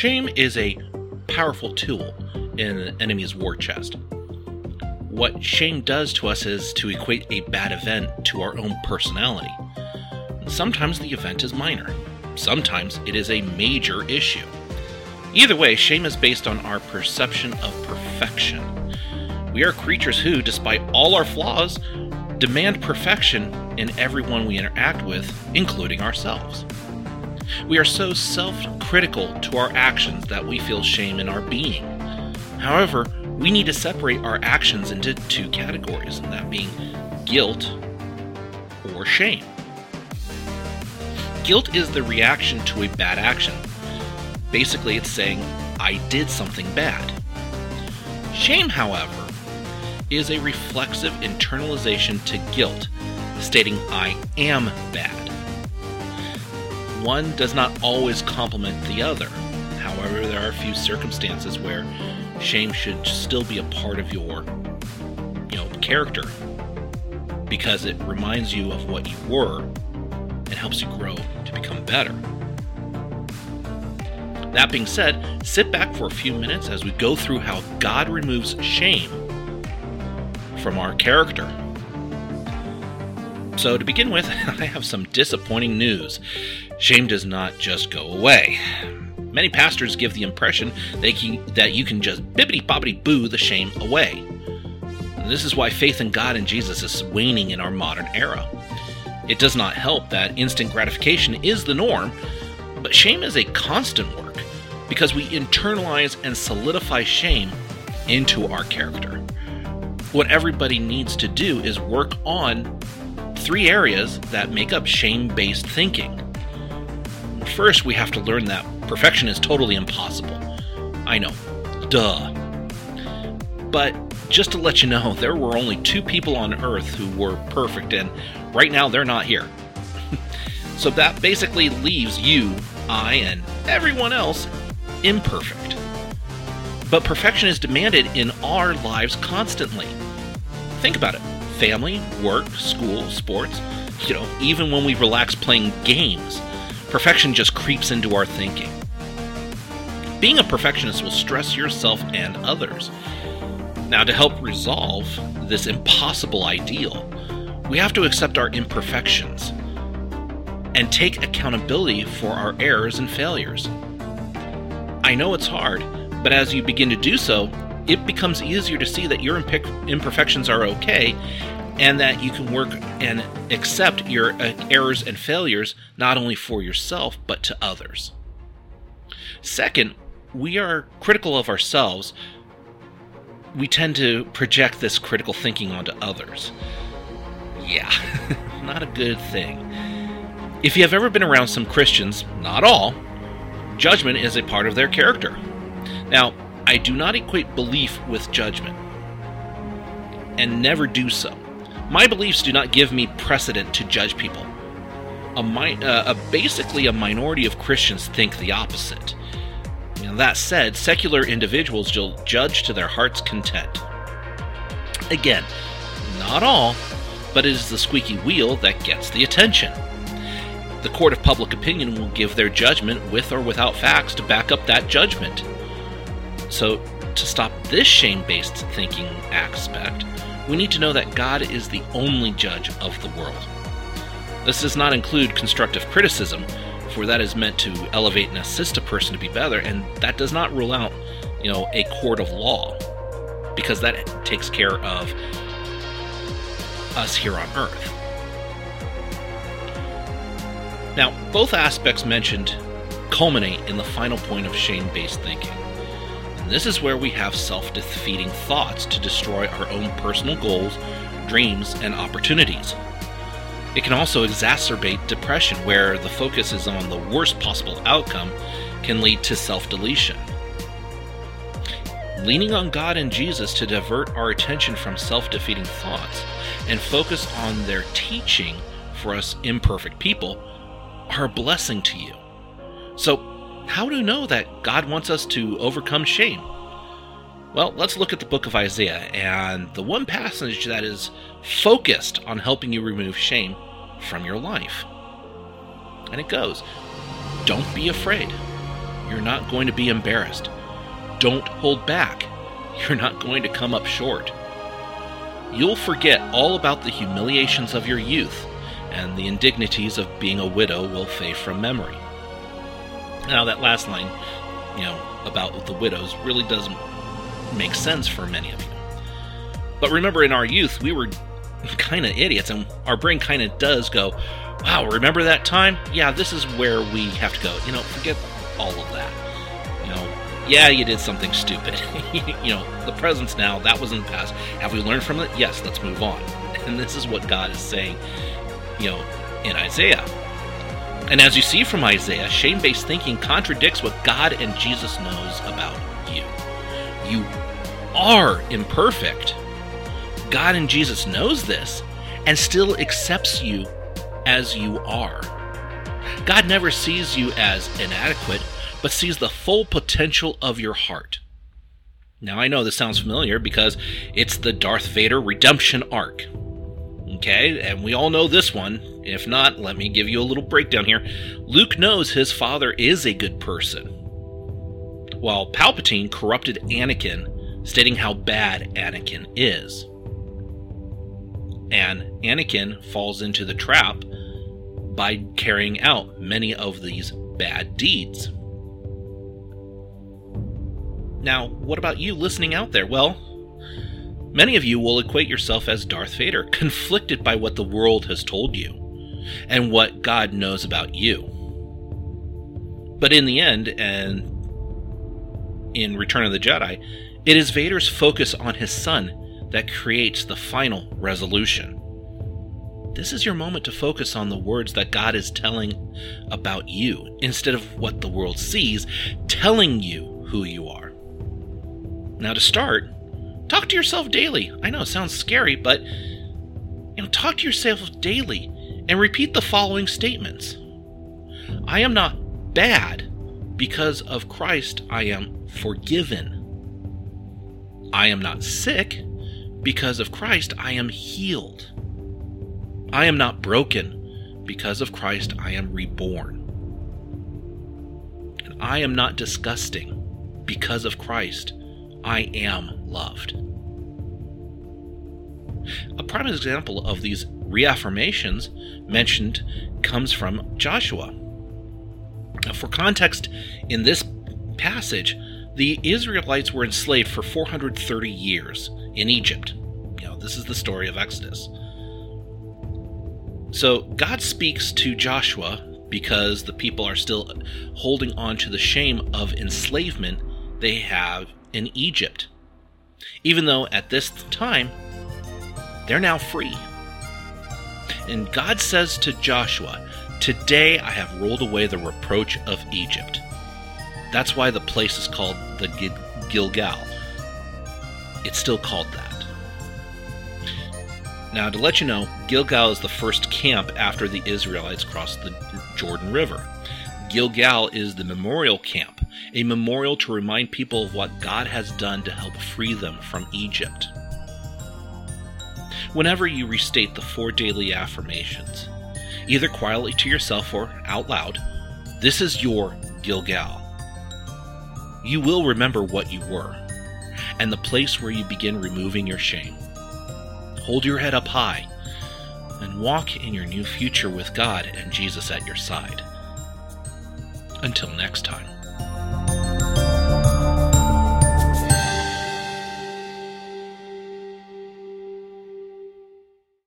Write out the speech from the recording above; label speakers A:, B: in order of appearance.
A: Shame is a powerful tool in an enemy's war chest. What shame does to us is to equate a bad event to our own personality. Sometimes the event is minor, sometimes it is a major issue. Either way, shame is based on our perception of perfection. We are creatures who, despite all our flaws, demand perfection in everyone we interact with, including ourselves. We are so self critical to our actions that we feel shame in our being. However, we need to separate our actions into two categories, and that being guilt or shame. Guilt is the reaction to a bad action. Basically, it's saying, I did something bad. Shame, however, is a reflexive internalization to guilt, stating, I am bad. One does not always complement the other. However, there are a few circumstances where shame should still be a part of your you know character because it reminds you of what you were and helps you grow to become better. That being said, sit back for a few minutes as we go through how God removes shame from our character. So, to begin with, I have some disappointing news. Shame does not just go away. Many pastors give the impression can, that you can just bibbity bobbity boo the shame away. And this is why faith in God and Jesus is waning in our modern era. It does not help that instant gratification is the norm, but shame is a constant work because we internalize and solidify shame into our character. What everybody needs to do is work on three areas that make up shame based thinking. First, we have to learn that perfection is totally impossible. I know, duh. But just to let you know, there were only two people on Earth who were perfect, and right now they're not here. so that basically leaves you, I, and everyone else imperfect. But perfection is demanded in our lives constantly. Think about it family, work, school, sports, you know, even when we relax playing games, perfection just creeps into our thinking. Being a perfectionist will stress yourself and others. Now, to help resolve this impossible ideal, we have to accept our imperfections and take accountability for our errors and failures. I know it's hard, but as you begin to do so, it becomes easier to see that your imperfections are okay and that you can work and accept your uh, errors and failures not only for yourself but to others. Second, we are critical of ourselves. We tend to project this critical thinking onto others. Yeah, not a good thing. If you have ever been around some Christians, not all, judgment is a part of their character. Now, I do not equate belief with judgment, and never do so. My beliefs do not give me precedent to judge people. A, mi- uh, a basically, a minority of Christians think the opposite. Now, that said, secular individuals will judge to their heart's content. Again, not all, but it is the squeaky wheel that gets the attention. The court of public opinion will give their judgment with or without facts to back up that judgment. So, to stop this shame based thinking aspect, we need to know that God is the only judge of the world. This does not include constructive criticism, for that is meant to elevate and assist a person to be better, and that does not rule out, you know, a court of law, because that takes care of us here on earth. Now, both aspects mentioned culminate in the final point of shame based thinking. And this is where we have self defeating thoughts to destroy our own personal goals, dreams, and opportunities. It can also exacerbate depression, where the focus is on the worst possible outcome, can lead to self deletion. Leaning on God and Jesus to divert our attention from self defeating thoughts and focus on their teaching for us imperfect people are a blessing to you. So, how to know that God wants us to overcome shame? Well, let's look at the book of Isaiah and the one passage that is focused on helping you remove shame from your life. And it goes Don't be afraid. You're not going to be embarrassed. Don't hold back. You're not going to come up short. You'll forget all about the humiliations of your youth, and the indignities of being a widow will fade from memory. Now, that last line, you know, about the widows really doesn't make sense for many of you. But remember, in our youth, we were kind of idiots, and our brain kind of does go, wow, remember that time? Yeah, this is where we have to go. You know, forget all of that. You know, yeah, you did something stupid. you know, the present's now, that was in the past. Have we learned from it? Yes, let's move on. And this is what God is saying, you know, in Isaiah. And as you see from Isaiah, shame based thinking contradicts what God and Jesus knows about you. You are imperfect. God and Jesus knows this and still accepts you as you are. God never sees you as inadequate, but sees the full potential of your heart. Now, I know this sounds familiar because it's the Darth Vader redemption arc. Okay, and we all know this one. If not, let me give you a little breakdown here. Luke knows his father is a good person, while Palpatine corrupted Anakin, stating how bad Anakin is and Anakin falls into the trap by carrying out many of these bad deeds. Now, what about you listening out there? Well, many of you will equate yourself as Darth Vader, conflicted by what the world has told you and what God knows about you. But in the end, and in Return of the Jedi, it is Vader's focus on his son that creates the final resolution. This is your moment to focus on the words that God is telling about you instead of what the world sees, telling you who you are. Now, to start, talk to yourself daily. I know it sounds scary, but you know, talk to yourself daily and repeat the following statements I am not bad. Because of Christ, I am forgiven. I am not sick because of Christ, I am healed. I am not broken. Because of Christ, I am reborn. And I am not disgusting. Because of Christ, I am loved. A prime example of these reaffirmations mentioned comes from Joshua. For context, in this passage, the Israelites were enslaved for 430 years in Egypt. You know, this is the story of Exodus. So God speaks to Joshua because the people are still holding on to the shame of enslavement they have in Egypt. Even though at this time, they're now free. And God says to Joshua, Today I have rolled away the reproach of Egypt. That's why the place is called the Gilgal. It's still called that. Now, to let you know, Gilgal is the first camp after the Israelites crossed the Jordan River. Gilgal is the memorial camp, a memorial to remind people of what God has done to help free them from Egypt. Whenever you restate the four daily affirmations, either quietly to yourself or out loud, this is your Gilgal. You will remember what you were and the place where you begin removing your shame. Hold your head up high and walk in your new future with God and Jesus at your side. Until next time.